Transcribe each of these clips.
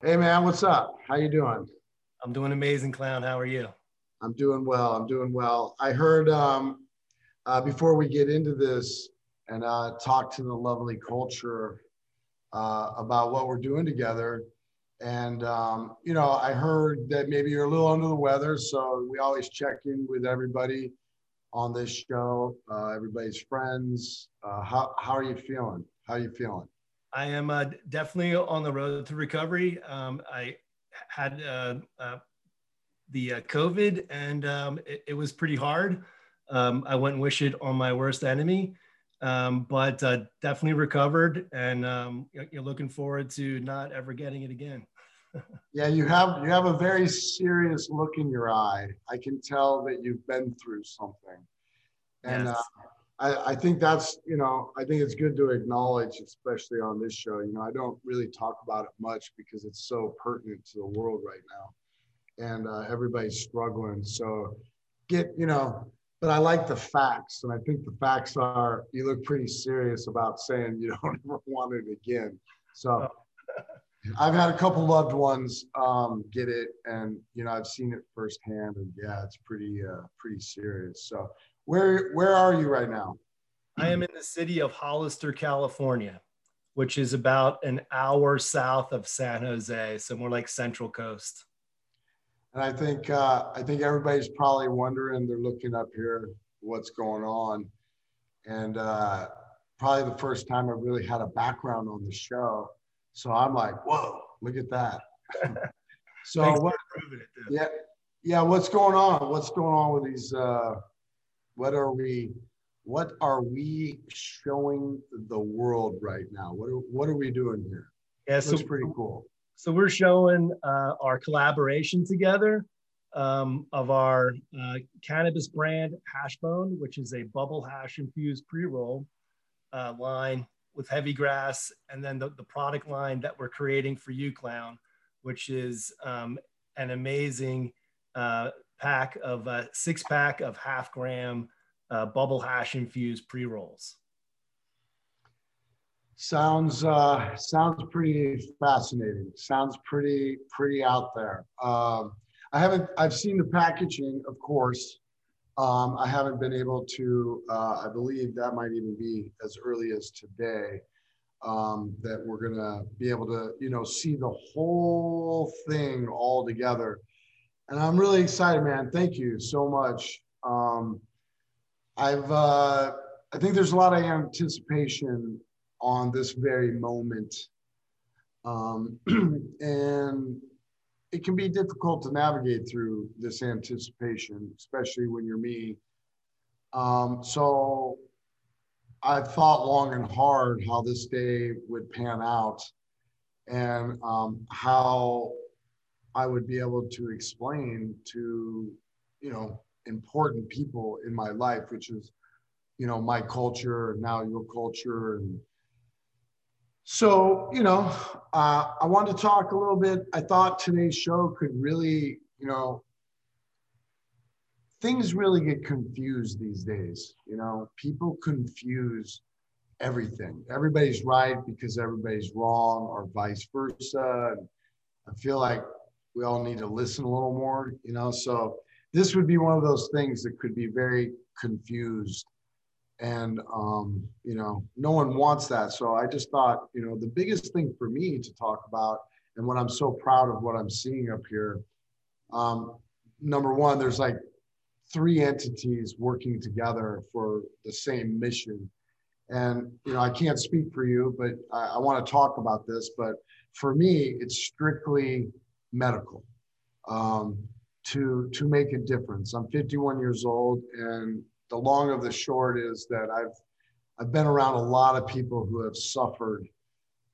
Hey man, what's up? How you doing? I'm doing amazing, clown. How are you? I'm doing well. I'm doing well. I heard um, uh, before we get into this and uh, talk to the lovely culture uh, about what we're doing together. And um, you know, I heard that maybe you're a little under the weather, so we always check in with everybody on this show, uh, everybody's friends. Uh, how how are you feeling? How are you feeling? I am uh, definitely on the road to recovery. Um, I had uh, uh, the uh, COVID, and um, it, it, was pretty hard. Um, I wouldn't wish it on my worst enemy, um, but uh, definitely recovered, and um, you're looking forward to not ever getting it again. yeah, you have you have a very serious look in your eye. I can tell that you've been through something, and. Yes uh, I, I think that's, you know, I think it's good to acknowledge, especially on this show. You know, I don't really talk about it much because it's so pertinent to the world right now. And uh, everybody's struggling. So get, you know, but I like the facts. And I think the facts are you look pretty serious about saying you don't ever want it again. So I've had a couple loved ones um, get it, and you know I've seen it firsthand, and yeah, it's pretty uh, pretty serious. So where where are you right now? I am in the city of Hollister, California, which is about an hour south of San Jose, so more like Central Coast. And I think uh, I think everybody's probably wondering. They're looking up here, what's going on, and uh, probably the first time I really had a background on the show. So I'm like, whoa, look at that. so what? yeah, yeah. What's going on? What's going on with these? Uh, what are we what are we showing the world right now? What are, what are we doing here? Yeah so Looks pretty cool. So we're showing uh, our collaboration together um, of our uh, cannabis brand hashbone which is a bubble hash infused pre-roll uh, line with heavy grass and then the, the product line that we're creating for you clown which is um, an amazing uh, pack of uh, six pack of half gram uh, bubble hash infused pre rolls. Sounds uh, sounds pretty fascinating. Sounds pretty pretty out there. Um, I haven't. I've seen the packaging, of course. Um, I haven't been able to. Uh, I believe that might even be as early as today. Um, that we're gonna be able to, you know, see the whole thing all together and I'm really excited, man. Thank you so much. Um, I've, uh, I think there's a lot of anticipation on this very moment. Um, and it can be difficult to navigate through this anticipation, especially when you're me. Um, so I thought long and hard how this day would pan out and um, how I would be able to explain to, you know, important people in my life, which is, you know, my culture now your culture. And so, you know, uh, I wanted to talk a little bit. I thought today's show could really, you know, things really get confused these days. You know, people confuse everything. Everybody's right because everybody's wrong, or vice versa. And I feel like we all need to listen a little more, you know. So this would be one of those things that could be very confused. And, um, you know, no one wants that. So I just thought, you know, the biggest thing for me to talk about, and what I'm so proud of what I'm seeing up here, um, number one, there's like three entities working together for the same mission. And, you know, I can't speak for you, but I, I want to talk about this. But for me, it's strictly medical um, to to make a difference. I'm 51 years old, and the long of the short is that I've I've been around a lot of people who have suffered,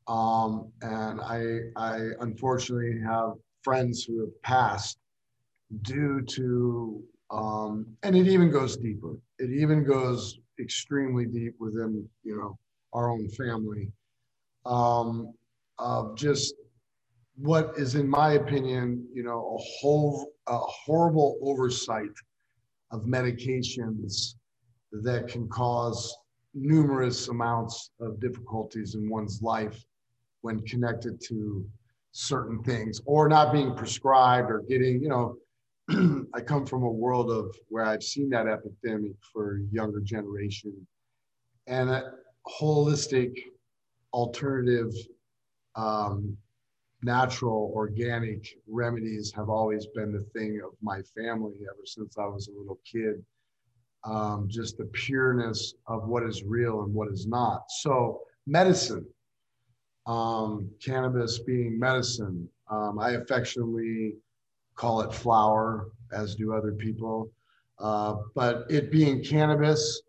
um, and I I unfortunately have friends who have passed due to um, and it even goes deeper. It even goes extremely deep within you know our own family um, of just what is, in my opinion, you know, a whole a horrible oversight of medications that can cause numerous amounts of difficulties in one's life when connected to certain things or not being prescribed or getting, you know, I come from a world of where I've seen that epidemic for younger generation and a holistic alternative um, natural organic remedies have always been the thing of my family ever since I was a little kid. Um, just the pureness of what is real and what is not. So, medicine, um, cannabis being medicine, um, I affectionately call it flower, as do other people. Uh, but it being cannabis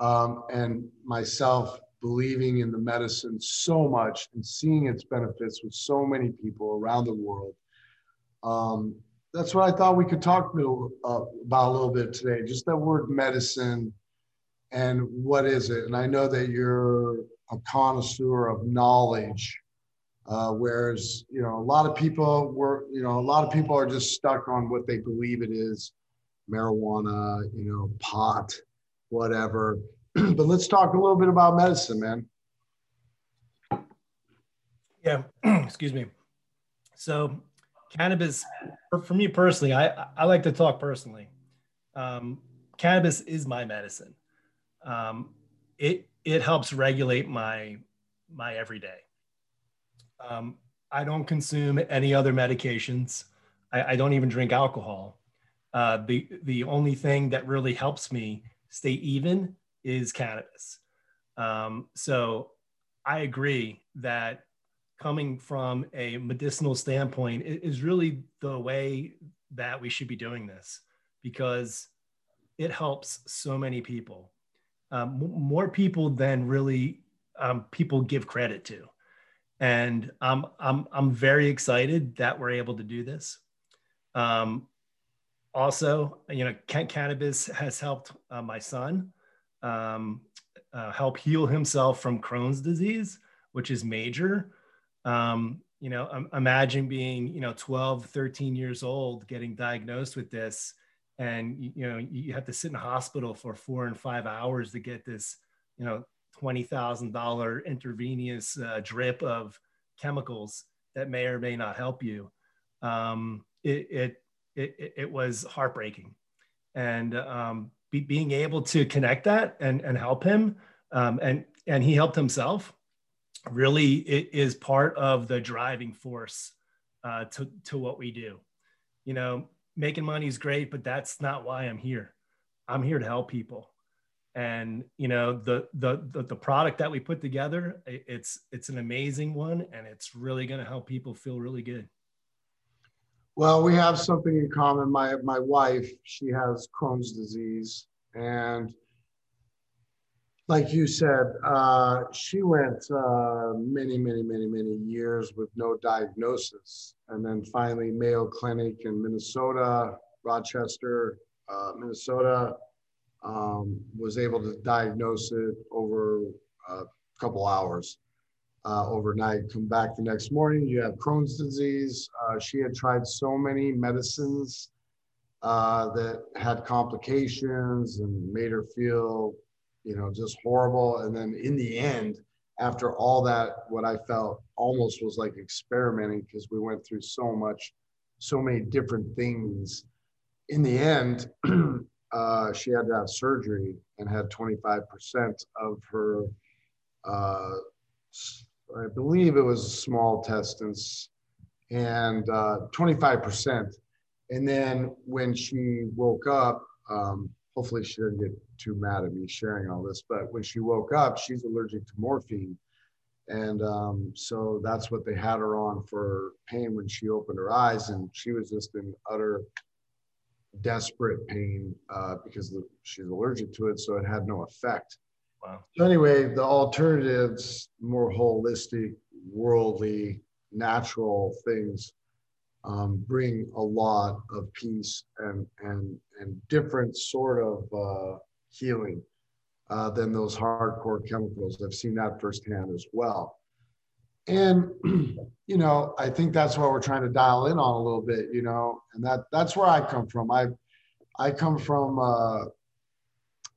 um, and myself believing in the medicine so much and seeing its benefits with so many people around the world. Um, that's what I thought we could talk uh, about a little bit today. Just that word medicine and what is it? And I know that you're a connoisseur of knowledge, uh, whereas you know a lot of people were, you know, a lot of people are just stuck on what they believe it is, marijuana, you know, pot, whatever. but let's talk a little bit about medicine, man. Yeah, excuse me. So, cannabis, for, for, me personally, I, I like to talk personally. Um, cannabis is my medicine. Um, it it helps regulate my my everyday. Um, I don't consume any other medications. I, I don't even drink alcohol. Uh, the the only thing that really helps me stay even is cannabis. Um, so I agree that coming from a medicinal standpoint is really the way that we should be doing this because it helps so many people, um, more people than really um, people give credit to. And I'm, I'm, I'm very excited that we're able to do this. Um, also, you know, cannabis has helped uh, my son um, uh, help heal himself from Crohn's disease, which is major. Um, you know, um, imagine being, you know, 12, 13 years old, getting diagnosed with this. And, you know, you have to sit in hospital for four and five hours to get this, you know, $20,000 intravenous uh, drip of chemicals that may or may not help you. Um, it, it, it, it was heartbreaking. And um, be, being able to connect that and, and help him um, and and he helped himself really it is part of the driving force uh, to, to what we do. You know making money is great but that's not why i'm here. I'm here to help people. And you know the the the, the product that we put together it's it's an amazing one and it's really going to help people feel really good well, we have something in common. My my wife, she has Crohn's disease, and like you said, uh, she went uh, many, many, many, many years with no diagnosis, and then finally Mayo Clinic in Minnesota, Rochester, uh, Minnesota, um, was able to diagnose it over a couple hours uh, overnight. Come back the next morning, you have Crohn's disease. Uh, she had tried so many medicines uh, that had complications and made her feel, you know, just horrible. And then in the end, after all that, what I felt almost was like experimenting because we went through so much, so many different things. In the end, uh, she had to have surgery and had 25% of her uh, I believe it was small intestines, and uh, 25%. And then when she woke up, um, hopefully she didn't get too mad at me sharing all this, but when she woke up, she's allergic to morphine. And um, so that's what they had her on for pain when she opened her eyes. And she was just in utter desperate pain uh, because the, she's allergic to it. So it had no effect. Wow. So anyway, the alternatives, more holistic, worldly, natural things, um, bring a lot of peace and and and different sort of uh, healing uh, than those hardcore chemicals. I've seen that firsthand as well. And you know, I think that's what we're trying to dial in on a little bit. You know, and that that's where I come from. I I come from. Uh,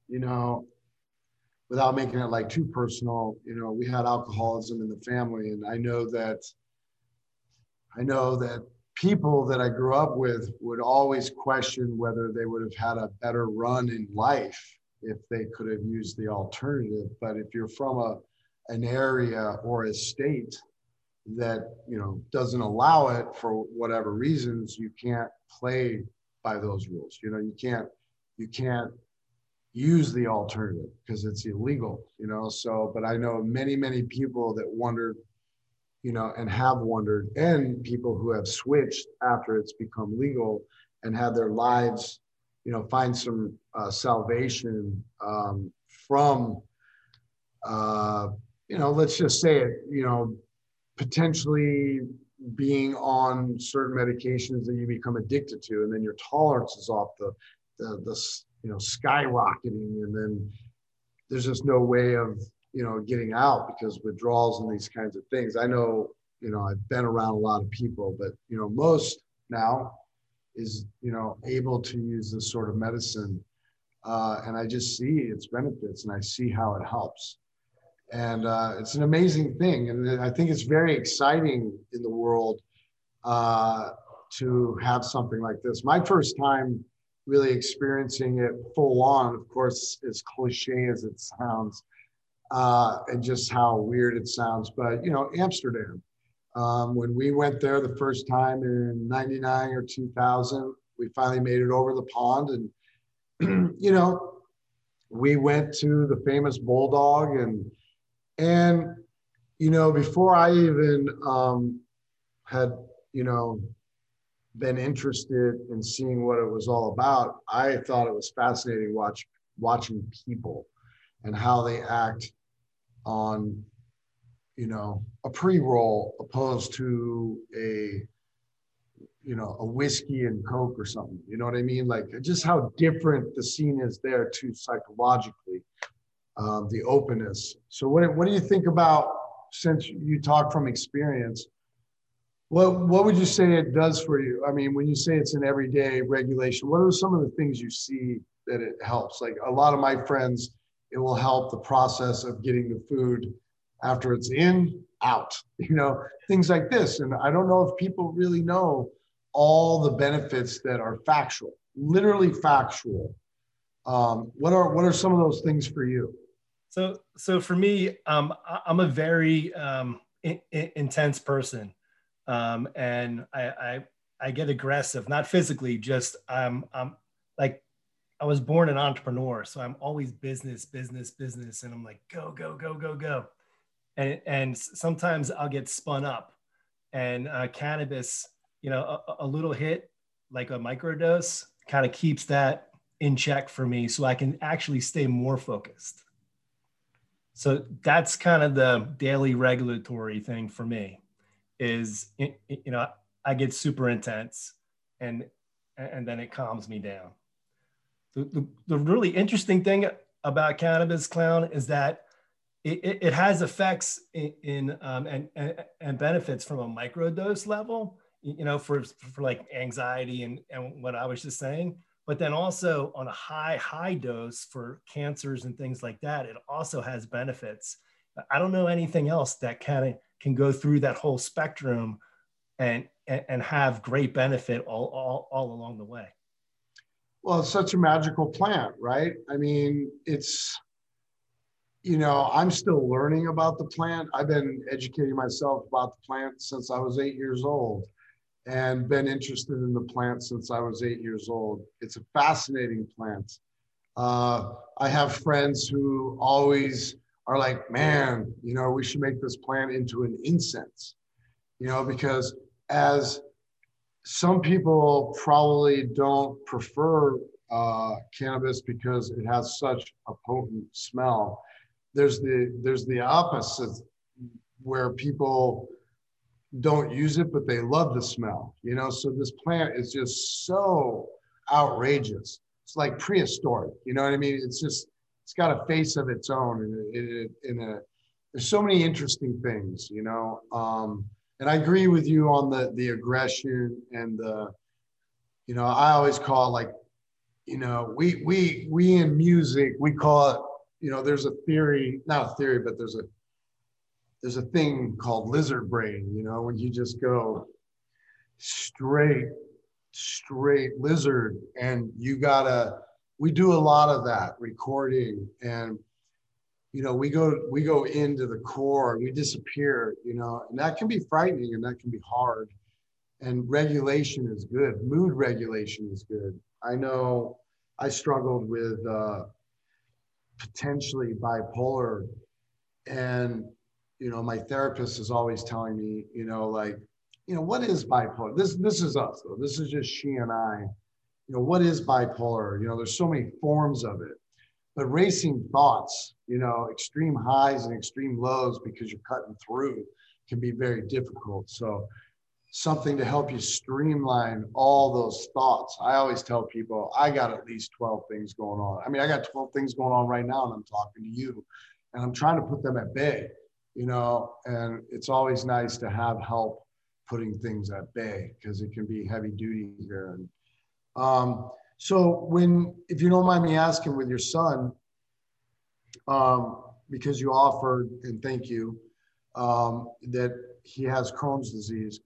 you know, without making it like too personal, you know, we had alcoholism in the family, and I know that I know that people that I grew up with would always question whether they would have had a better run in life if they could have used the alternative. But if you're from a an area or a state that you know doesn't allow it for whatever reasons, you can't play by those rules. You know, you can't you can't use the alternative because it's illegal. You know, so but I know many many people that wondered you know, and have wondered, and people who have switched after it's become legal and had their lives, you know, find some uh, salvation um, from, uh, you know, let's just say it, you know, potentially being on certain medications that you become addicted to, and then your tolerance is off the, the, the you know, skyrocketing, and then there's just no way of you know, getting out because withdrawals and these kinds of things. I know, you know, I've been around a lot of people, but you know, most now is you know able to use this sort of medicine, uh, and I just see its benefits and I see how it helps, and uh, it's an amazing thing, and I think it's very exciting in the world uh, to have something like this. My first time really experiencing it full on, of course, as cliche as it sounds uh, and just how weird it sounds. But, you know, Amsterdam, um, when we went there the first time in 99 or 2000, we finally made it over the pond. And, you know, we went to the famous Bulldog and, and, you know, before I even um, had, you know, been interested in seeing what it was all about, I thought it was fascinating watch watching people and how they act on you know a pre-roll opposed to a you know a whiskey and coke or something you know what i mean? Like just how different the scene is there too psychologically um, the openness. So what, what do you think about since you talk from experience what what would you say it does for you i mean when you say it's an everyday regulation what are some of the things you see that it helps like a lot of my friends it will help the process of getting the food after it's in, out, you know, things like this. And I don't know if people really know all the benefits that are factual, literally factual. Um, what are what are some of those things for you? So so for me, um, I'm a very um, in, in, intense person, um, and I, I I get aggressive, not physically, just I'm I'm like I was born an entrepreneur, so I'm always business, business, business, and I'm like go, go, go, go, go, and and sometimes I'll get spun up, and uh, cannabis, you know, a, a little hit like a microdose kind of keeps that in check for me, so I can actually stay more focused. So that's kind of the daily regulatory thing for me, is you know I get super intense, and and then it calms me down. The, the, the really interesting thing about cannabis clown is that it, it, has effects in, in um, and, and, and benefits from a microdose level you know for, for like anxiety and, and what i was just saying. But then also on a high high dose for cancers and things like that it also has benefits. I don't know anything else that of can go through that whole spectrum and and, have great benefit all, all all along the way well, it's such a magical plant, right? I mean, it's, you know, I'm still learning about the plant. I've been educating myself about the plant since I was eight years old and been interested in the plant since I was eight years old. It's a fascinating plant. Uh, I have friends who always are like, man, you know, we should make this plant into an incense, you know, because as some people probably don't prefer uh, cannabis because it has such a potent smell. There's the there's the opposite where people don't use it but they love the smell. You know, so this plant is just so outrageous. It's like prehistoric. You know what I mean? It's just it's got a face of its own, and in, a there's so many interesting things. You know. Um, and I agree with you on the the aggression and the, you know, I always call like, you know, we we we in music we call it, you know, there's a theory, not a theory, but there's a there's a thing called lizard brain. You know, when you just go, straight, straight lizard. And you gotta, we do a lot of that recording and you know we go we go into the core and we disappear you know and that can be frightening and that can be hard. And regulation is good. Mood regulation is good. I know i struggled with uh, potentially bipolar and you know my therapist is always telling me you know like you know what is bipolar? This this is us though. This is just she and i you know what is bipolar you know there's so many forms of it but racing thoughts you know extreme highs and extreme lows because you're cutting through can be very difficult so something to help you streamline all those thoughts. I always tell people I got at least 12 things going on. I mean, I got 12 things going on right now and I'm talking to you and I'm trying to put them at bay, you know, and it's always nice to have help putting things at bay because it can be heavy duty here. And um, so when, if you don't mind me asking with your son, um, because you offered and thank you, um, that he has Crohn's disease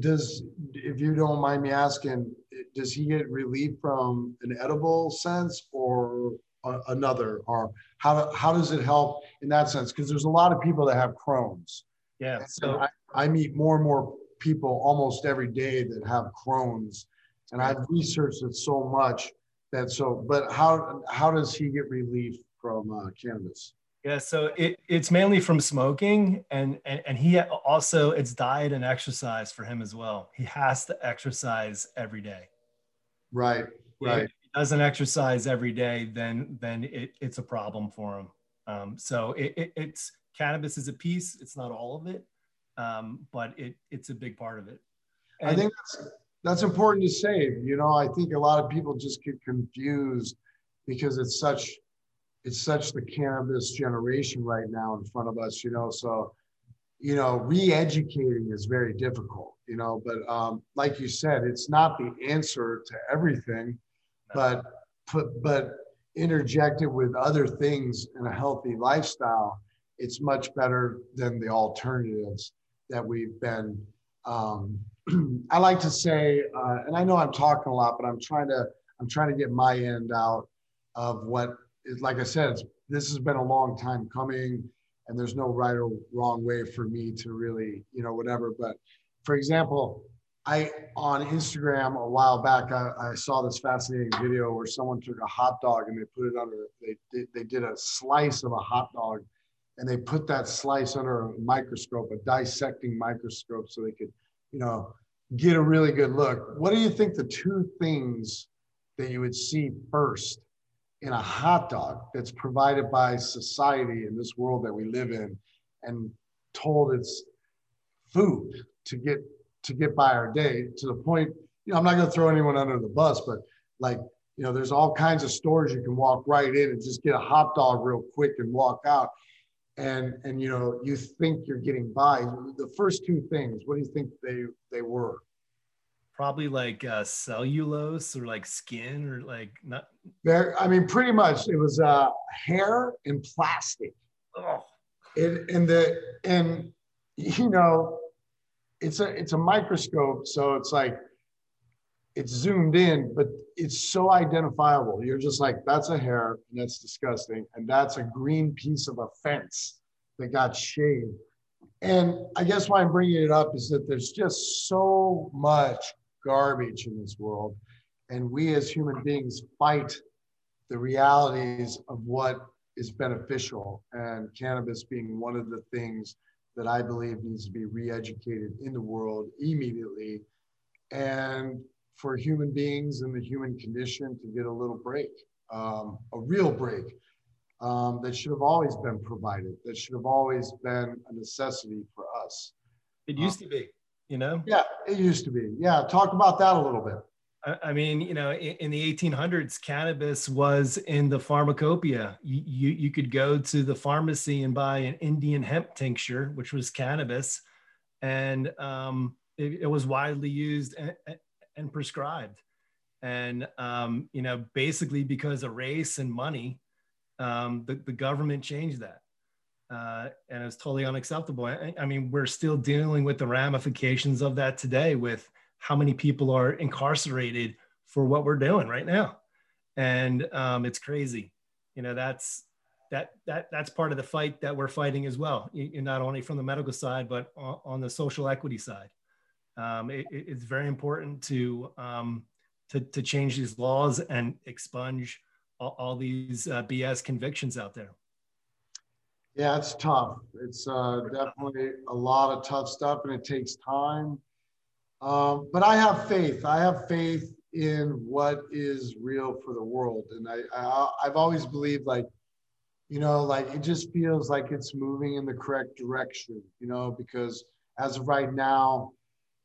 does if you don't mind me asking does he get relief from an edible sense or a, another? Or how, how does it help in that sense? Because there's a lot of people that have crohn's. Yeah so I, I meet more and more people almost every day that have crohn's and i've researched it so much that so but how how does he get relief from uh, cannabis yeah, so it, it's mainly from smoking, and, and and he also it's diet and exercise for him as well. He has to exercise every day. Right, right. If he doesn't exercise every day, then then it, it's a problem for him. Um, so it, it, it's cannabis is a piece. It's not all of it, um, but it it's a big part of it. And I think that's that's important to say. You know, I think a lot of people just get confused because it's such it's such the cannabis generation right now in front of us, you know. So, you know, re-educating is very difficult, you know. But um, like you said, it's not the answer to everything, but put but interjected with other things in a healthy lifestyle. It's much better than the alternatives that we've been. Um, I like to say, uh, and I know I'm talking a lot, but I'm trying to I'm trying to get my end out of what it, like I said, this has been a long time coming, and there's no right or wrong way for me to really, you know, whatever. But for example, I on Instagram a while back, I, I, saw this fascinating video where someone took a hot dog and they put it under. They did, they did a slice of a hot dog, and they put that slice under a microscope, a dissecting microscope, so they could, you know, get a really good look. What do you think the two things that you would see first in a hot dog that's provided by society in this world that we live in and told it's food to get to get by our day to the point you know i'm not going to throw anyone under the bus but like you know there's all kinds of stores you can walk right in and just get a hot dog real quick and walk out and and you know you think you're getting by the first two things what do you think they they were probably like uh, cellulose or like skin or like not. There, I mean, pretty much it was uh, hair and plastic. Oh. It, and the and you know, it's a it's a microscope, so it's like it's zoomed in, but it's so identifiable. You're just like, that's a hair, and that's disgusting, and that's a green piece of a fence that got shaved. And I guess why I'm bringing it up is that there's just so much garbage in this world. And we as human beings fight the realities of what is beneficial, and cannabis being one of the things that I believe needs to be re educated in the world immediately. And for human beings and the human condition to get a little break, um, a real break um, that should have always been provided, that should have always been a necessity for us. It used um, to be you know? Yeah, it used to be. Yeah, talk about that a little bit. I mean, you know, in, the 1800s, cannabis was in the pharmacopoeia. You, you, you, could go to the pharmacy and buy an Indian hemp tincture, which was cannabis, and um, it, it, was widely used and, and prescribed. And, um, you know, basically because of race and money, um, the, the government changed that uh, and was totally unacceptable. I, I, mean, we're still dealing with the ramifications of that today with how many people are incarcerated for what we're doing right now, and um, it's crazy. You know, that's that that that's part of the fight that we're fighting as well. You, not only from the medical side, but on, on the social equity side. Um, it, it's very important to, um, to to change these laws and expunge all, all these uh, BS convictions out there. Yeah, it's tough. It's uh, definitely a lot of tough stuff, and it takes time. Um, but I have faith. I have faith in what is real for the world, and I, I I've always believed like, you know, like it just feels like it's moving in the correct direction. You know, because as of right now,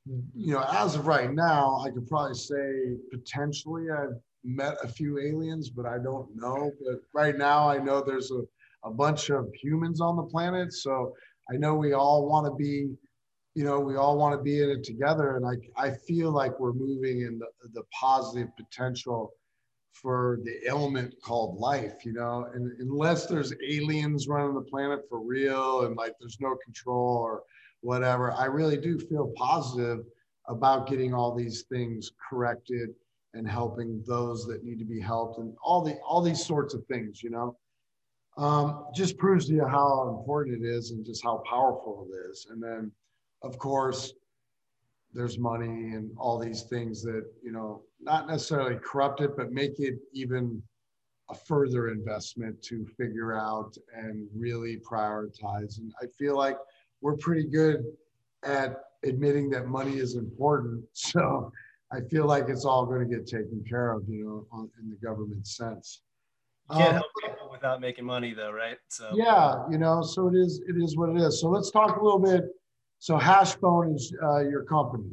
you know, as of right now, I could probably say potentially I've met a few aliens, but I don't know. But right now, I know there's a a bunch of humans on the planet. So I know we all want to be, you know, we all want to be in it together. And I, I feel like we're moving in the, the positive potential for the element called life, you know, and unless there's aliens running the planet for real and like there's no control or whatever, I really do feel positive about getting all these things corrected and helping those that need to be helped and all the all these sorts of things, you know um, just proves to you how important it is and just how powerful it is. And then, of course, there's money and all these things that, you know, not necessarily corrupt it, but make it even a further investment to figure out and really prioritize. And I feel like we're pretty good at admitting that money is important. So I feel like it's all going to get taken care of, you know, on, in the government sense. You can't um, help without making money though, right? So yeah, you know, so it is it is what it is. So let's talk a little bit. So Hashbone is uh, your company.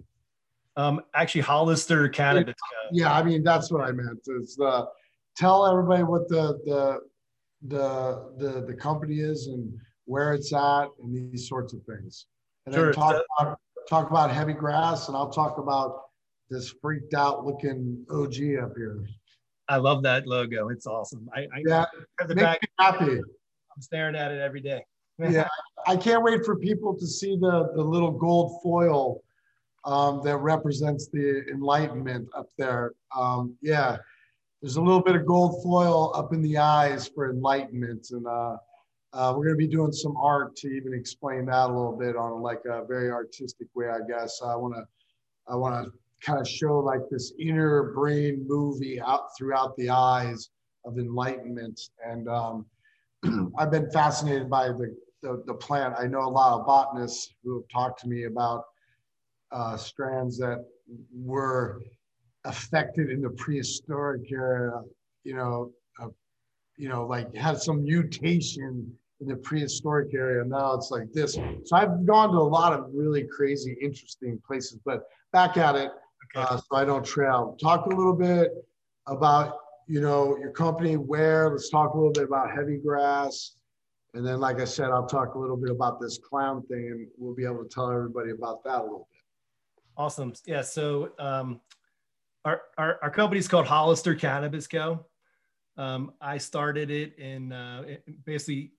Um, actually, Hollister Cannabis. Yeah, I mean that's what I meant. Is the tell everybody what the the the the the company is and where it's at and these sorts of things. And sure. then talk about talk about heavy grass and I'll talk about this freaked out looking OG up here. I love that logo. It's awesome. I, I yeah, the back. me happy. I'm staring at it every day. yeah, I can't wait for people to see the the little gold foil um, that represents the Enlightenment up there. Um, yeah, there's a little bit of gold foil up in the eyes for Enlightenment, and uh, uh, we're going to be doing some art to even explain that a little bit on like a very artistic way, I guess. I want to I want to kind of show like this inner brain movie out throughout the eyes of enlightenment. And um, I've been fascinated by the, the, the, plant. I know a lot of botanists who have talked to me about uh, strands that were affected in the prehistoric era, you know, you know, like had some mutation in the prehistoric area. Now it's like this. So I've gone to a lot of really crazy, interesting places, but back at it, okay. uh, so I don't trail. Talk a little bit about you know your company, where. Let's talk a little bit about heavy grass, and then, like I said, I'll talk a little bit about this clown thing, and we'll be able to tell everybody about that a little bit. Awesome. Yeah. So um, our, our our company's called Hollister Cannabis Co. Um, I started it in uh, basically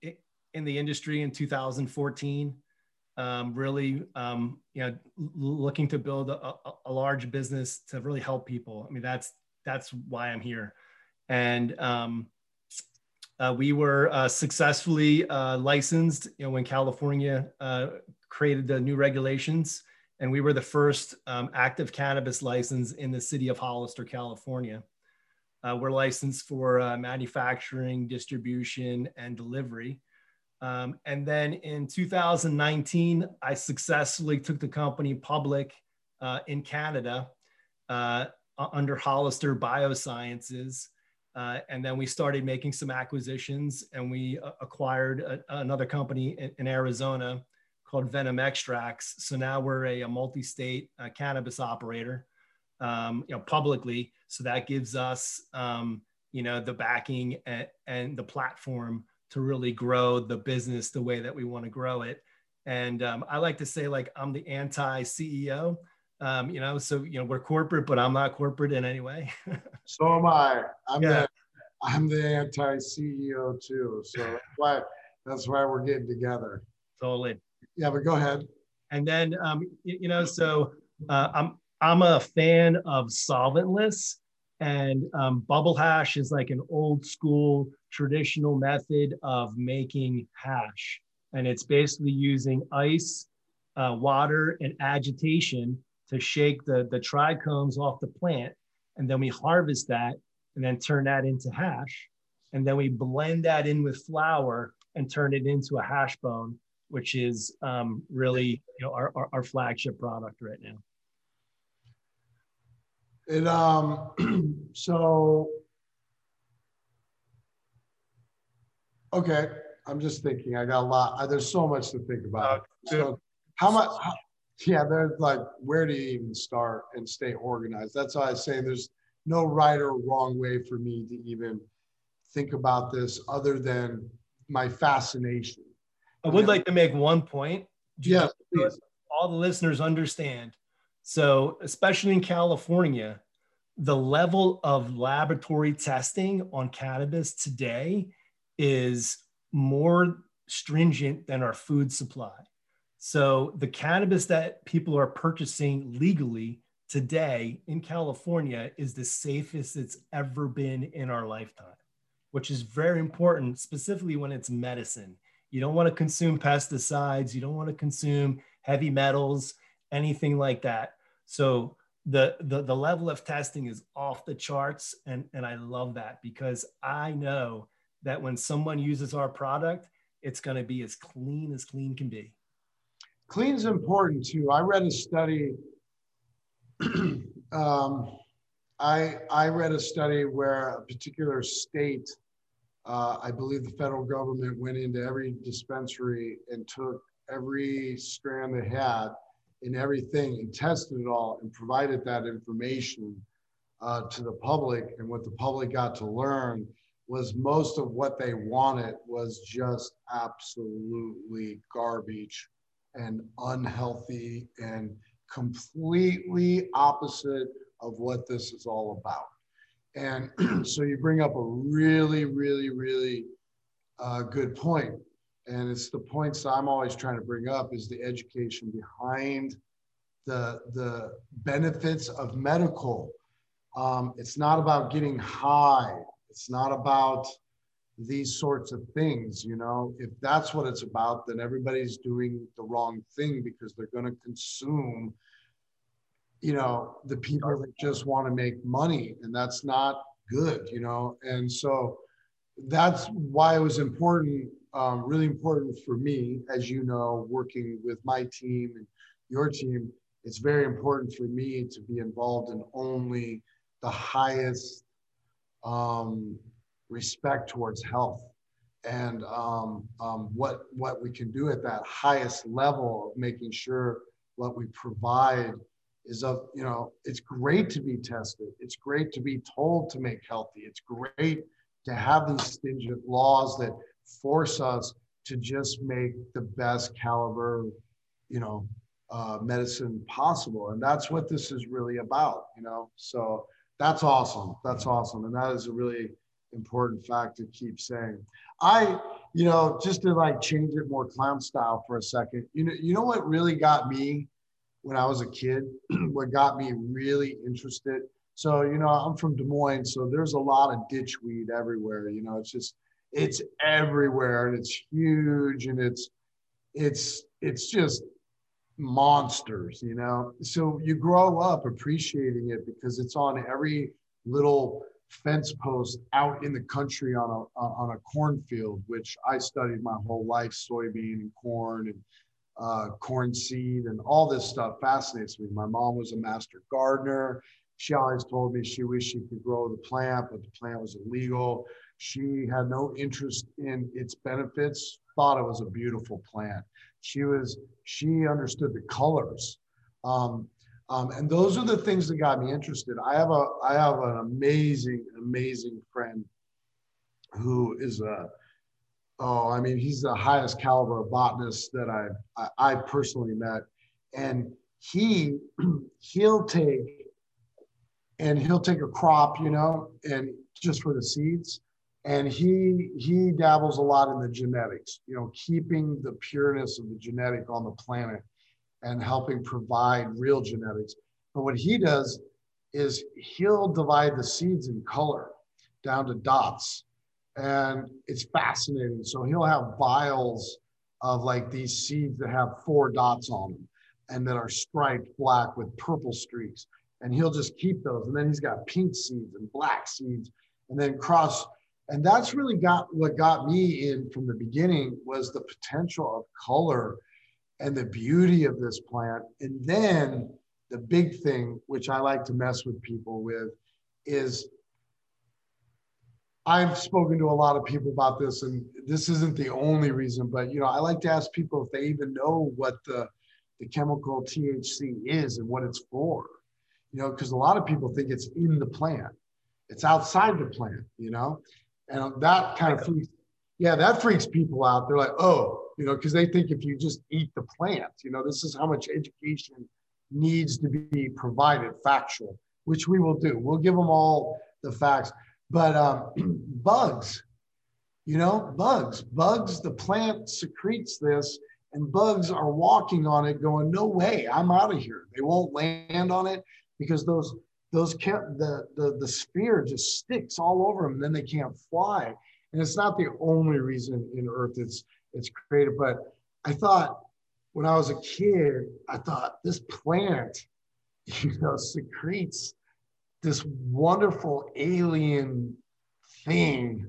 in the industry in 2014 um, really, um, you know, looking to build a, a, large business to really help people. I mean, that's that's why I'm here. And um, uh, we were uh, successfully uh, licensed, you know, when California uh, created the new regulations, and we were the first um, active cannabis license in the city of Hollister, California. Uh, we're licensed for uh, manufacturing, distribution, and delivery. Um, and then in 2019, I successfully took the company public uh, in Canada uh, under Hollister Biosciences. Uh, and then we started making some acquisitions and we uh, acquired a, another company in, in, Arizona called Venom Extracts. So now we're a, a multi-state uh, cannabis operator, um, you know, publicly. So that gives us, um, you know, the backing and, and the platform to really grow the business the way that we want to grow it. And um, I like to say, like, I'm the anti CEO. Um, you know, so you know we're corporate, but I'm not corporate in any way. so am I. I'm yeah. the I'm the anti CEO too. So that's why that's why we're getting together. Totally. Yeah, but go ahead. And then um, you, you know, so uh, I'm I'm a fan of solventless, and um, bubble hash is like an old school traditional method of making hash. And it's basically using ice, uh, water, and agitation to shake the, the trichomes off the plant. And then we harvest that and then turn that into hash. And then we blend that in with flower and turn it into a hash bone, which is um, really you know, our, our, our flagship product right now. And um, so, okay, I'm just thinking. I got a lot. There's so much to think about. Uh, so, how much? How, yeah, there's like, where do you even start and stay organized? That's why I say there's no right or wrong way for me to even think about this, other than my fascination. I would like to make one point. Yes, please. All the listeners understand so, especially in California, the level of laboratory testing on cannabis today is more stringent than our food supply. So, the cannabis that people are purchasing legally today in California is the safest it's ever been in our lifetime, which is very important, specifically when it's medicine. You don't want to consume pesticides, you don't want to consume heavy metals anything like that. So the, the, the level of testing is off the charts. And, and I love that because I know that when someone uses our product, it's going to be as clean as clean can be. Clean is important too. I read a study. um, I, I read a study where a particular state, uh, I believe the federal government went into every dispensary and took every strand they had in everything and tested it all and provided that information uh, to the public. And what the public got to learn was most of what they wanted was just absolutely garbage and unhealthy and completely opposite of what this is all about. And so you bring up a really, really, really uh, good point and it's the points I'm always trying to bring up is the education behind the the benefits of medical. Um, it's not about getting high. It's not about these sorts of things. You know, if that's what it's about, then everybody's doing the wrong thing because they're going to consume. You know, the people that just want to make money, and that's not good. You know, and so that's why it was important um, really important for me, as you know, working with my team and your team. It's very important for me to be involved in only the highest um, respect towards health and um, um, what what we can do at that highest level of making sure what we provide is of you know it's great to be tested it's great to be told to make healthy it's great to have these stringent laws that force us to just make the best caliber, you know, uh, medicine possible. And that's what this is really about, you know. So that's awesome. That's awesome. And that is a really important fact to keep saying. I, you know, just to like change it more clown style for a second, you know, you know what really got me when I was a kid, what got me really interested. So, you know, I'm from Des Moines, so there's a lot of ditchweed everywhere. You know, it's just it's everywhere and it's huge and it's it's it's just monsters you know? So you grow up appreciating it because it's on every little fence post out in the country on a on a cornfield which i studied my whole life soybean and corn and uh, corn seed and all this stuff fascinates me. My mom was a master gardener. She always told me she wished she could grow the plant but the plant was illegal. She had no interest in its benefits, thought it was a beautiful plant. She was, she understood the colors. Um, um, and those are the things that got me interested. I have a, I have an amazing, amazing friend who is a, oh, I mean, he's the highest caliber botanist that I, I, I personally met. And he, he'll take, and he'll take a crop, you know, and just for the seeds, and he he dabbles a lot in the genetics you know keeping the pureness of the genetic on the planet and helping provide real genetics But what he does is he'll divide the seeds in color down to dots. And it's fascinating. So he'll have vials of like these seeds that have four dots on them and that are striped black with purple streaks. And he'll just keep those. And then he's got pink seeds and black seeds and then cross. And that's really got what got me in from the beginning was the potential of color and the beauty of this plant. And then the big thing, which I like to mess with people with, is I've spoken to a lot of people about this, and this isn't the only reason, but you know, I like to ask people if they even know what the, the chemical THC is and what it's for. You know, because a lot of people think it's in the plant, it's outside the plant, you know, and that kind of freaks, yeah, that freaks people out. They're like, oh, you know, because they think if you just eat the plant, you know, this is how much education needs to be provided, factual, which we will do. We'll give them all the facts. But um, bugs, you know, bugs, bugs, the plant secretes this, and bugs are walking on it, going, "No way, I'm out of here." They won't land on it because those those can't the the the sphere just sticks all over them, then they can't fly. And it's not the only reason in Earth it's it's created, but I thought when I was a kid, I thought this plant, you know, secretes this wonderful alien thing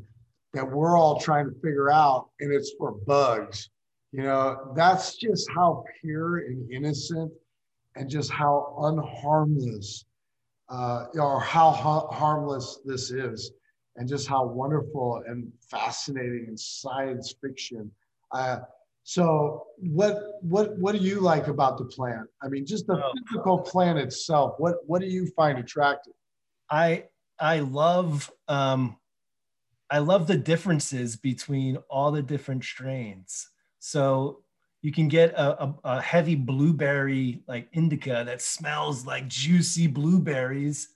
that we're all trying to figure out, and it's for bugs. You know, that's just how pure and innocent and just how unharmless uh, or how ha- harmless this is, and just how wonderful and fascinating and science fiction. Uh, so what what what do you like about the plant? I mean, just the oh. physical plant itself. What what do you find attractive? I I love um, I love the differences between all the different strains. So you can get a, a, a, heavy blueberry like indica that smells like juicy blueberries.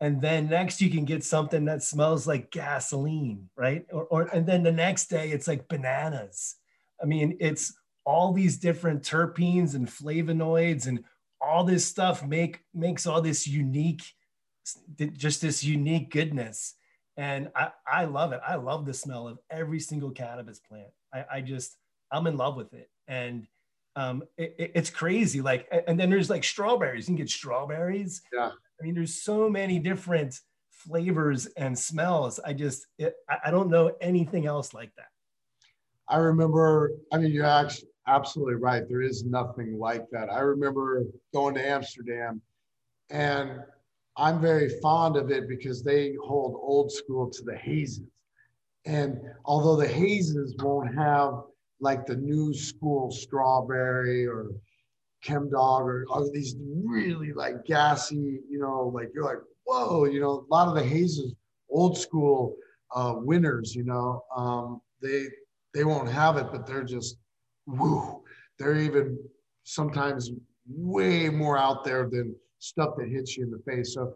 And then next you can get something that smells like gasoline right? Or, or and then the next day it's like bananas. I mean it's all these different terpenes and flavonoids and all this stuff make makes all this unique just this unique goodness. And I, I love it. I love the smell of every single cannabis plant. I, I just i'm in love with it and um, it, it, it's crazy like and then there's like strawberries you can get strawberries. Yeah. I mean there's so many different flavors and smells. I just it, I don't know anything else like that. I remember i mean you're actually absolutely right there is nothing like that. I remember going to amsterdam and I'm very fond of it because they hold old school to the hazes. And although the hazes won't have like the new school strawberry or Chemdawg or, all these really like gassy, you know, like you're like, whoa, you know, a lot of the hazes, old school uh, winners, you know, um, they they won't have it, but they're just woo. They're even sometimes way more out there than stuff that hits you in the face. So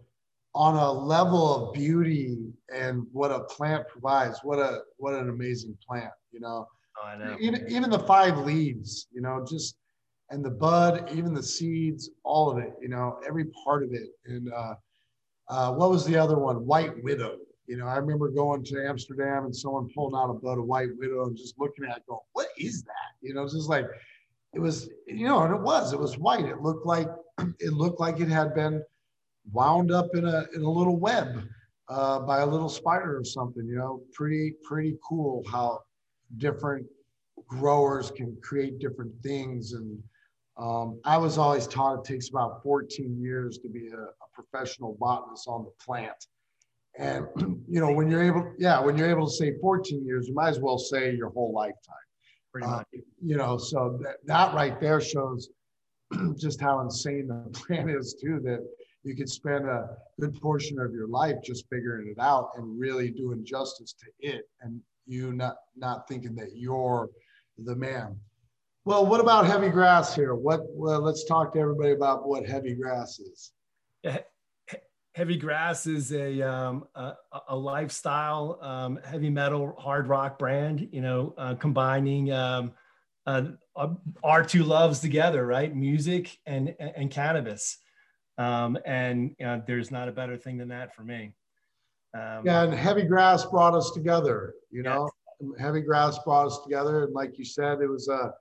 on a level of beauty and what a plant provides, what a what an amazing plant, you know. Oh, I know. Even, even the five leaves, you know, just and the bud, even the seeds, all of it, you know, every part of it. And uh, uh, what was the other one? White Widow. You know, I remember going to Amsterdam and someone pulling out a bud of White Widow and just looking at it, going, "What is that?" You know, it's just like it was, you know, and it was, it was white. It looked like it looked like it had been wound up in a in a little web uh, by a little spider or something. You know, pretty pretty cool how different growers can create different things. And um, I was always taught it takes about 14 years to be a, a professional botanist on the plant. And you know, when you're able, yeah, when you're able to say 14 years, you might as well say your whole lifetime. pretty Uh, you know, so that, that right there shows just how insane the plant is too. That you could spend a good portion of your life just figuring it out and really doing justice to it, and you not not thinking that you're the man. Well, what about heavy grass here? What? Well, let's talk to everybody about what heavy grass is. Heavy grass is a um, a, a, lifestyle um, heavy metal hard rock brand. You know, uh, combining um, uh, our two loves together, right? Music and and cannabis. Um, and you know, there's not a better thing than that for me. Um, yeah, and heavy grass brought us together. You know, heavy grass brought us together, and like you said, it was a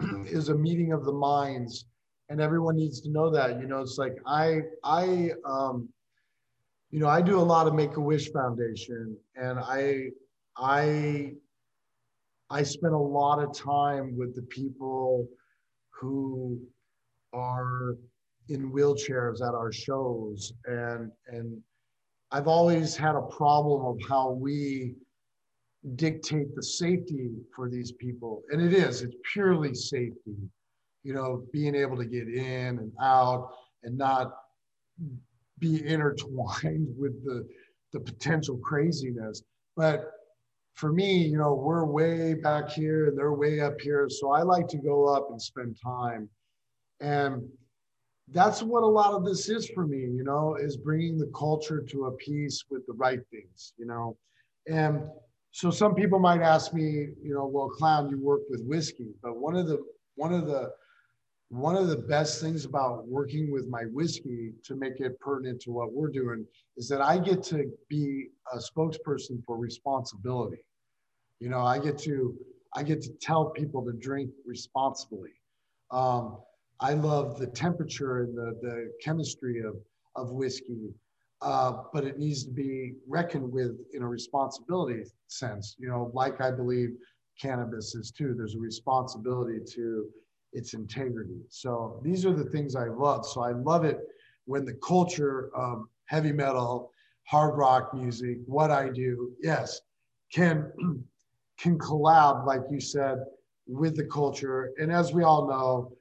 it was a meeting of the minds, and everyone needs to know that. You know, it's like I I um, you know I do a lot of Make a Wish Foundation, and I I I spend a lot of time with the people who are in wheelchairs at our shows and and I've always had a problem of how we dictate the safety for these people. And it is, it's purely safety, you know, being able to get in and out and not be intertwined with the, the potential craziness. But for me, you know, we're way back here and they're way up here. So I like to go up and spend time. And that's what a lot of this is for me, you know, is bringing the culture to a piece with the right things, you know. And so some people might ask me, you know, well, clown, you work with whiskey, but one of the one of the one of the best things about working with my whiskey to make it pertinent to what we're doing is that I get to be a spokesperson for responsibility. You know, I get to I get to tell people to drink responsibly. Um, I love the temperature and the, the chemistry of, of whiskey, uh, but it needs to be reckoned with in a responsibility sense. You know, like I believe cannabis is too. There's a responsibility to its integrity. So these are the things I love. So I love it when the culture of heavy metal, hard rock music, what I do, yes, can can collab, like you said, with the culture. And as we all know,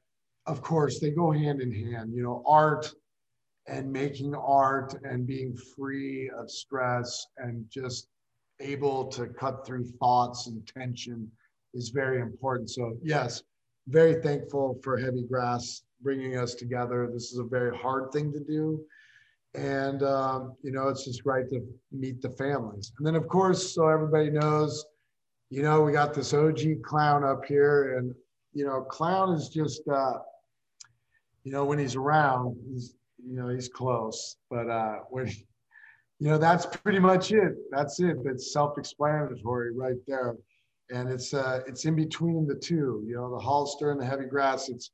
of course, they go hand in hand. You know, art and making art and being free of stress and just able to cut through thoughts and tension is very important. So, yes, very thankful for Heavy Grass bringing us together. This is a very hard thing to do. And, um, you know, it's just right to meet the families. And then, of course, so everybody knows, you know, we got this OG clown up here. And, you know, clown is just, uh, you know, when he's around, he's, you know, he's close. But uh, when, you know, that's pretty much it. That's it. That's self-explanatory right there. And it's uh, it's in between the two. You know, the Hollister and the heavy grass. It's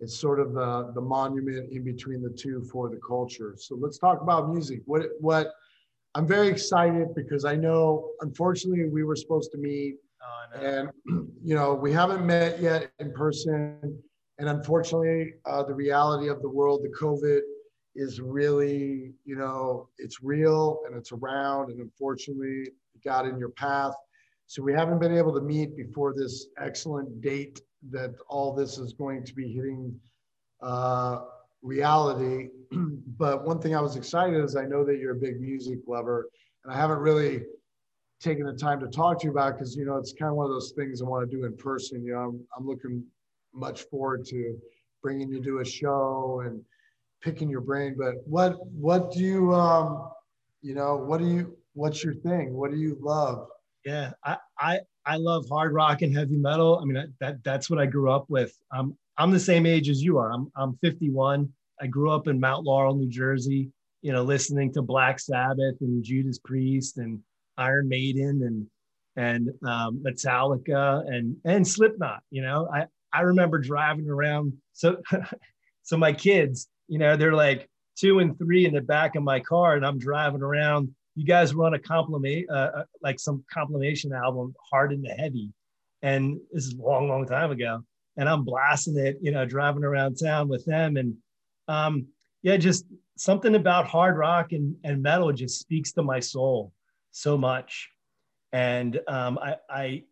it's sort of the the monument in between the two for the culture. So let's talk about music. What what I'm very excited because I know, unfortunately, we were supposed to meet, oh, and you know, we haven't met yet in person. And unfortunately, uh, the reality of the world, the COVID, is really, you know, it's real and it's around. And unfortunately, it got in your path. So we haven't been able to meet before this excellent date that all this is going to be hitting uh, reality. but one thing I was excited is I know that you're a big music lover, and I haven't really taken the time to talk to you about because you know it's kind of one of those things I want to do in person. You know, I'm, I'm looking much forward to bringing you to a show and picking your brain. But what what do you um you know what do you what's your thing? What do you love? Yeah, I I I love hard rock and heavy metal. I mean that that's what I grew up with. Um, I'm the same age as you are. I'm I'm 51. I grew up in Mount Laurel, New Jersey. You know, listening to Black Sabbath and Judas Priest and Iron Maiden and and um, Metallica and and Slipknot. You know, I I remember driving around. So, so my kids, you know, they're like two and three in the back of my car, and I'm driving around. You guys run a compliment, uh, uh like some compilation album, Hard and Heavy, and this is a long, long time ago. And I'm blasting it, you know, driving around town with them, and um, yeah, just something about hard rock and, and metal just speaks to my soul so much. And um, I, I,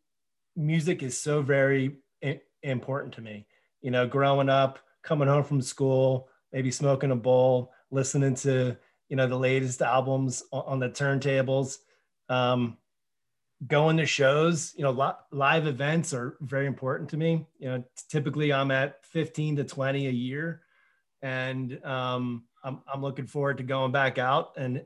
music is so very important to me. You know, growing up, coming home from school, maybe smoking a bowl, listening to you know the latest albums on, the turntables, um, going to shows. You know, live events are very important to me. You know, typically I'm at 15 to 20 a year, and um, I'm I'm looking forward to going back out and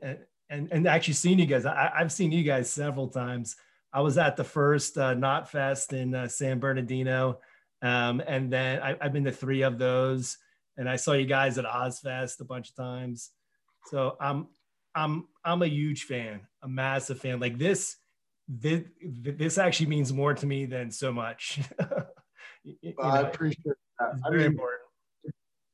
and and actually seeing you guys. I, I've seen you guys several times. I was at the first uh, Knotfest in uh, San Bernardino um, and then I, have been to three of those. and I saw you guys at Ozzfest a bunch of times. So I'm I'm I'm a huge fan, a massive fan. Like this, this, this actually means more to me than so much. you know, I appreciate that. It's very I mean, important.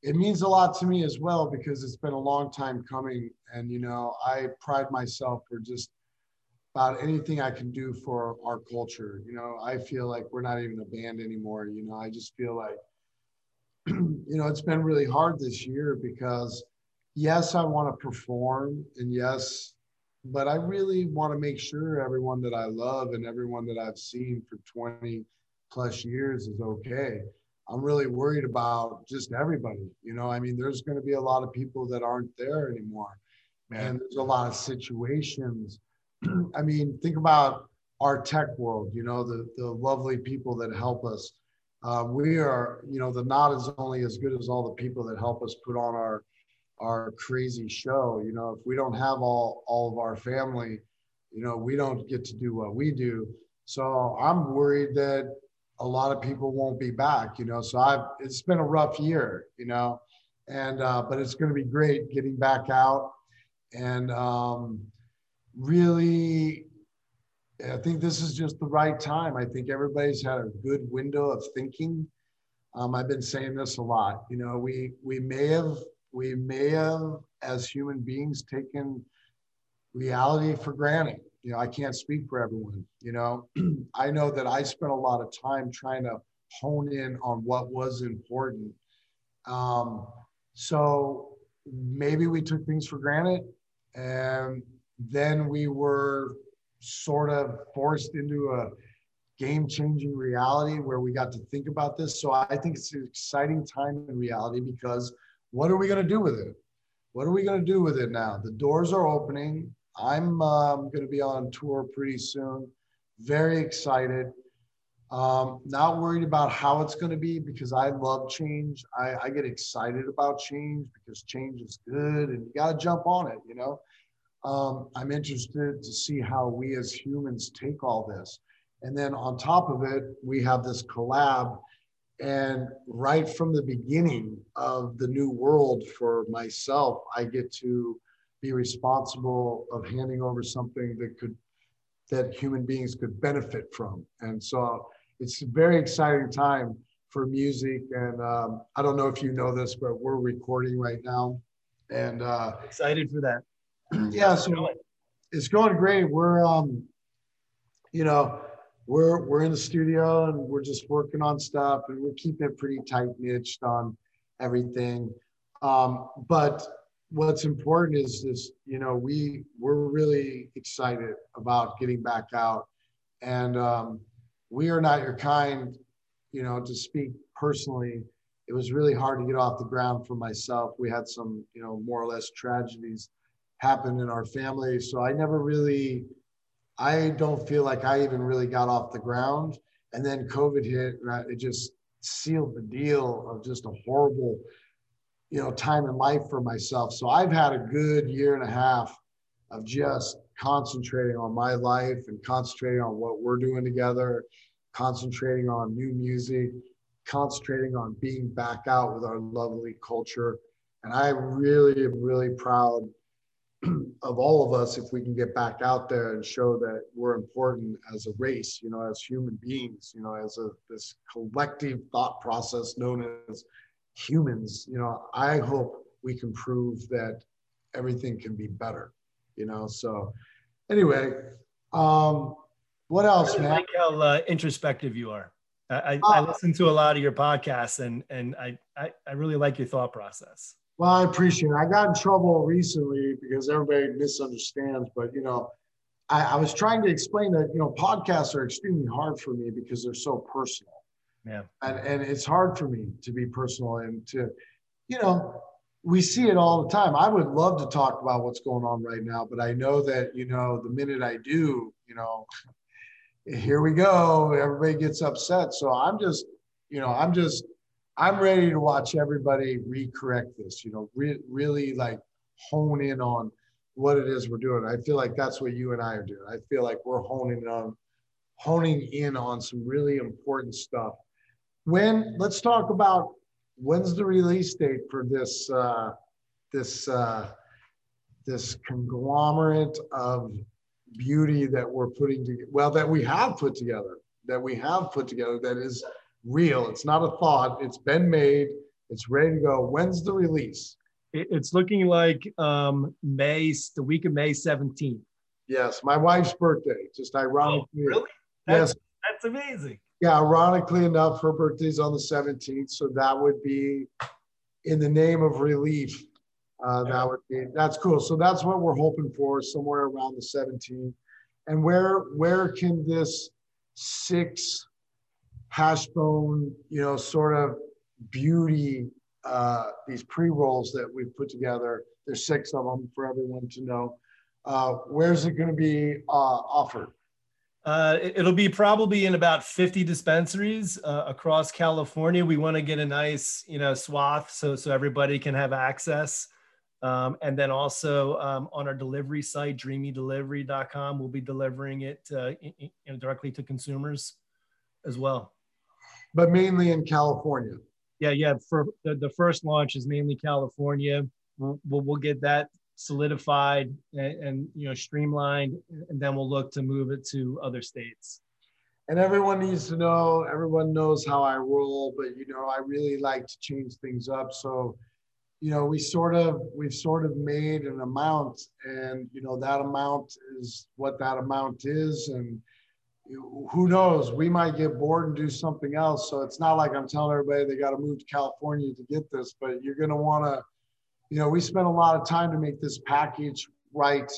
It means a lot to me as well because it's been a long time coming, and you know, I pride myself for just about anything I can do for our culture. You know, I feel like we're not even a band anymore. You know, I just feel like, you know, it's been really hard this year because yes, I want to perform, and yes, but I really want to make sure everyone that I love and everyone that I've seen for 20 plus years is okay. I'm really worried about just everybody. You know, I mean, there's going to be a lot of people that aren't there anymore. Man. And there's a lot of situations. I mean, think about our tech world, you know, the, the lovely people that help us. Uh, we are, you know, the knot is only as good as all the people that help us put on our our crazy show. You know, if we don't have all all of our family, you know, we don't get to do what we do. So I'm worried that a lot of people won't be back. You know, so I've it's been a rough year. You know, and uh, but it's going to be great getting back out and um, really. I think this is just the right time. I think everybody's had a good window of thinking. Um, I've been saying this a lot. You know, we we may have we may have, as human beings, taken reality for granted. You know, I can't speak for everyone. You know, I know that I spent a lot of time trying to hone in on what was important. Um, so maybe we took things for granted, and then we were sort of forced into a game changing reality where we got to think about this. So I think it's an exciting time in reality because what are we going to do with it? What are we going to do with it now? The doors are opening. I'm um, going to be on tour pretty soon. Very excited. Um, not worried about how it's going to be because I love change. I, I get excited about change because change is good and you got to jump on it, you know. Um, I'm interested to see how we as humans take all this. And then on top of it, we have this collab and right from the beginning of the new world for myself, I get to be responsible of handing over something that could that human beings could benefit from. And so it's a very exciting time for music. And um, I don't know if you know this, but we're recording right now. And uh, excited for that. Yeah, so it's going great. We're um, you know, we're we're in the studio and we're just working on stuff and we're keeping it pretty tight niched on everything. Um, but what's important is this, you know, we we're really excited about getting back out, and um, we are not your kind, you know, to speak personally. It was really hard to get off the ground for myself. We had some, you know, more or less tragedies happen in our family, so I never really I don't feel like I even really got off the ground. And then COVID hit, and it just sealed the deal of just a horrible, you know, time in life for myself. So I've had a good year and a half of just concentrating on my life and concentrating on what we're doing together, concentrating on new music, concentrating on being back out with our lovely culture. And I really am really proud of all of us if we can get back out there and show that we're important as a race you know as human beings you know as a this collective thought process known as humans you know i hope we can prove that everything can be better you know so anyway um what else I man? like how uh, introspective you are. I, I, uh, I listen to a lot of your podcasts and and I, I i really like your thought process well, I appreciate it. I got in trouble recently because everybody misunderstands, but you know, I, I, was trying to explain that you know podcasts are extremely hard for me because they're so personal. Yeah. And and it's hard for me to be personal and to, you know, we see it all the time. I would love to talk about what's going on right now, but I know that you know the minute I do, you know, here we go. Everybody gets upset. So I'm just, you know, I'm just I'm ready to watch everybody recorrect this, you know, re- really like hone in on what it is we're doing. I feel like that's what you and I are doing. I feel like we're honing on honing in on some really important stuff. When let's talk about when's the release date for this uh, this uh, this conglomerate of beauty that we're putting together? Well, that we have put together, that we have put together, that is real. It's not a thought. It's been made. It's ready to go. When's the release? It's looking like um, May, the week of May 17th. Yes, my wife's birthday. Just ironically. Oh, really? That's, yes. That's amazing. Yeah, ironically enough, her birthday's on the 17th, so that would be in the name of relief. Uh, that would be that's cool. So that's what we're hoping for, somewhere around the 17th. And where where can this six hash bone, you know, sort of beauty uh, these pre-rolls that we've put together. There's six of them for everyone to know. Uh, where's it going to be uh, offered? Uh, it'll be probably in about 50 dispensaries uh, across California. We want to get a nice, you know, swath so so everybody can have access. Um, and then also um, on our delivery site, dreamydelivery.com, we'll be delivering it uh, in, in directly to consumers as well. But mainly in California yeah, yeah. For the, the first launch is mainly California. We'll, we'll, get that solidified and, and, you know streamlined, and then we'll look to move it to other states. And everyone needs to know. Everyone knows how I roll, but you know I really like to change things up. So, you know, we sort of we've sort of made an amount, and you know that amount is what that amount is, and who knows? We might get bored and do something else. So it's not like I'm telling everybody they got to move to California to get this, but you're going to want to, you know, we spent a lot of time to make this package right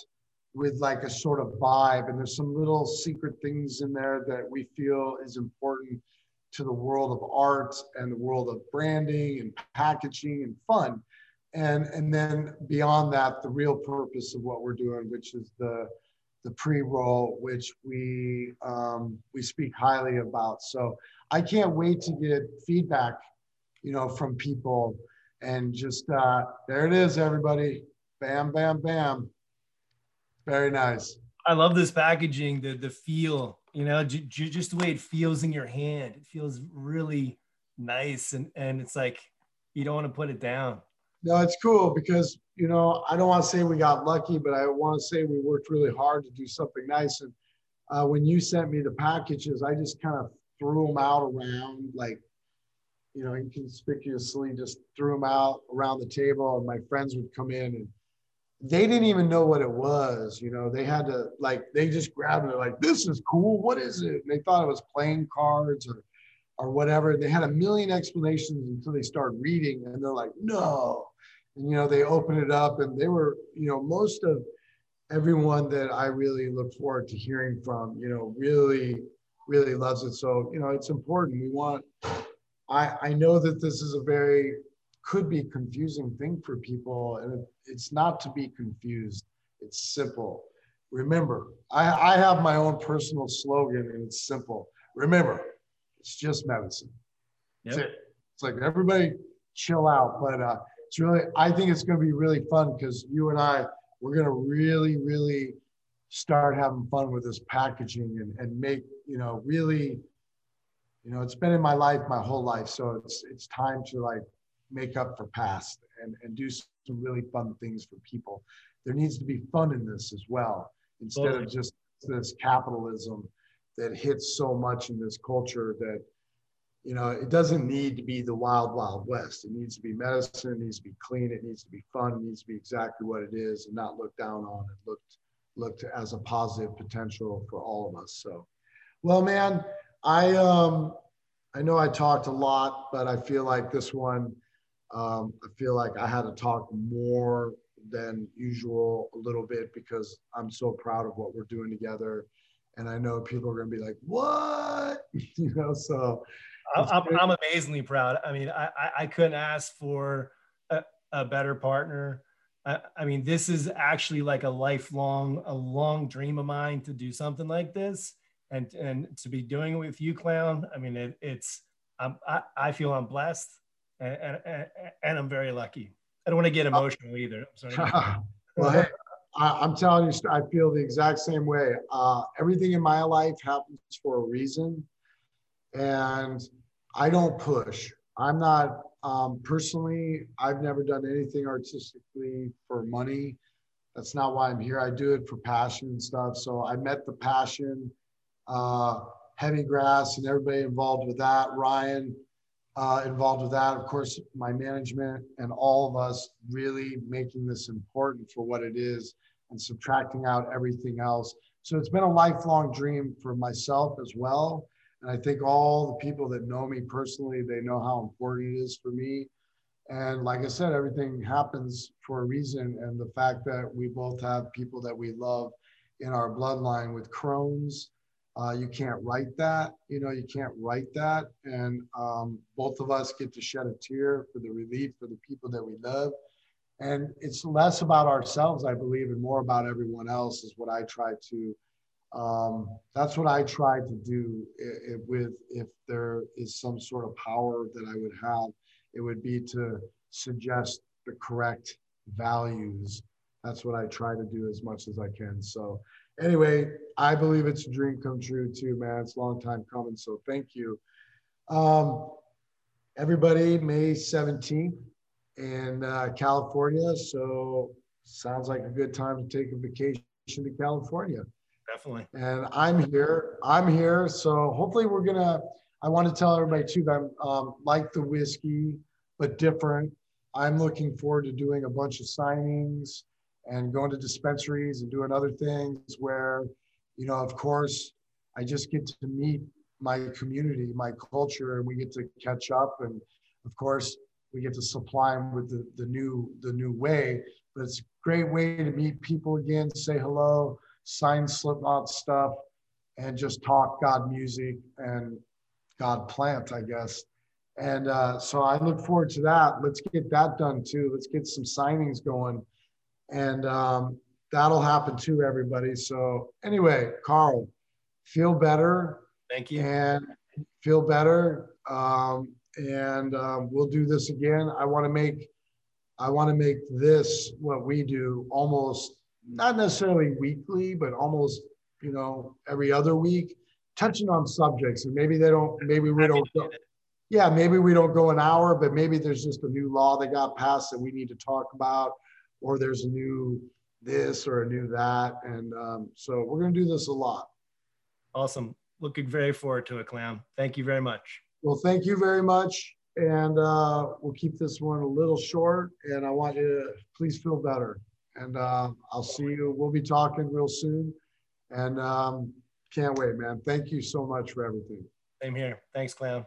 with like a sort of vibe. And there's some little secret things in there that we feel is important to the world of art and the world of branding and packaging and fun. And, and then beyond that, the real purpose of what we're doing, which is the, the pre-roll, which we um, we speak highly about. So I can't wait to get feedback, you know, from people, and just uh, there it is, everybody. Bam, bam, bam. Very nice. I love this packaging, the the feel, you know, j- j- just the way it feels in your hand. It feels really nice, and and it's like you don't want to put it down. No, it's cool because you know, I don't want to say we got lucky, but I want to say we worked really hard to do something nice. And uh, when you sent me the packages, I just kind of threw them out around, like, you know, inconspicuously just threw them out around the table, and my friends would come in and they didn't even know what it was. You know, they had to like they just grabbed it, like, this is cool. What is it? And they thought it was playing cards or or whatever. They had a million explanations until they started reading, and they're like, no. And you know they opened it up and they were you know most of everyone that i really look forward to hearing from you know really really loves it. So you know it's important. We want i i know that this is a very could be confusing thing for people and it, it's not to be confused. It's simple. Remember i i have my own personal slogan and it's simple. Remember it's just medicine yep. it. it's like everybody chill out but uh it's really i think it's going to be really fun because you and i we're going to really really start having fun with this packaging and, and make you know really you know it's been in my life my whole life so it's it's time to like make up for past and and do some really fun things for people there needs to be fun in this as well instead totally. of just this capitalism that hits so much in this culture that you know, it doesn't need to be the wild, wild west. It needs to be medicine. It needs to be clean. It needs to be fun. It needs to be exactly what it is, and not looked down on. and looked looked as a positive potential for all of us. So, well, man, I um, I know I talked a lot, but I feel like this one, um, I feel like I had to talk more than usual a little bit because I'm so proud of what we're doing together, and I know people are going to be like, "What?" you know, so I'm, I'm, amazingly proud. I mean, I, I couldn't ask for a, a better partner. I, I, mean, this is actually like a lifelong, a long dream of mine to do something like this, and and to be doing it with you, clown. I mean, it, it's I'm, I, I feel I'm blessed, and, and, and I'm very lucky. I don't want to get uh, emotional either. I'm sorry. well, hey, I, am telling you, I feel the exact same way. Uh, everything in my life happens for a reason and I don't push. I'm not Um, personally, I've never done anything artistically for money. That's not why I'm here. I do it for passion and stuff. So I met the passion, uh, heavy grass, and everybody involved with that. Ryan uh, involved with that. Of course, my management and all of us really making this important for what it is and subtracting out everything else. So it's been a lifelong dream for myself as well. And I think all the people that know me personally, they know how important it is for me. And like I said, everything happens for a reason. And the fact that we both have people that we love in our bloodline with Crohn's, uh, you can't write that. You know, you can't write that. And um, both of us get to shed a tear for the relief for the people that we love. And it's less about ourselves, I believe, and more about everyone else, is what I try to um, that's what I try to do if, with if there is some sort of power that I would have, it would be to suggest the correct values. That's what I try to do as much as I can. So anyway, I believe it's a dream come true too, man. It's a long time coming. So thank you. Um, everybody, May 17th in uh, California. So sounds like a good time to take a vacation to California. Definitely. And I'm here. I'm here. So hopefully we're gonna. I want to tell everybody too that I'm um, like the whiskey, but different. I'm looking forward to doing a bunch of signings and going to dispensaries and doing other things where, you know, of course, I just get to meet my community, my culture, and we get to catch up. And of course, we get to supply them with the, the new the new way. But it's a great way to meet people again, say hello, sign Slipknot stuff, and just talk God music and God plant, I guess. And uh, so I look forward to that. Let's get that done too. Let's get some signings going. And um, that'll happen too, everybody. So, anyway, Carl, feel better. Thank you. And feel better. Um, and um, we'll do this again. I want to make, I want to make this what we do almost not necessarily weekly, but almost, you know, every other week, touching on subjects. And maybe they don't, maybe we don't go, yeah, maybe we don't go an hour, but maybe there's just a new law that got passed that we need to talk about, or there's a new this or a new that. And um, so we're going to do this a lot. Awesome. Looking very forward to it, Clown. Thank you very much. Well, thank you very much. And uh, we'll keep this one a little short. And I want you to please feel better and uh, I'll see you. We'll be talking real soon. And um, can't wait, man. Thank you so much for everything. Same here. Thanks, Clown.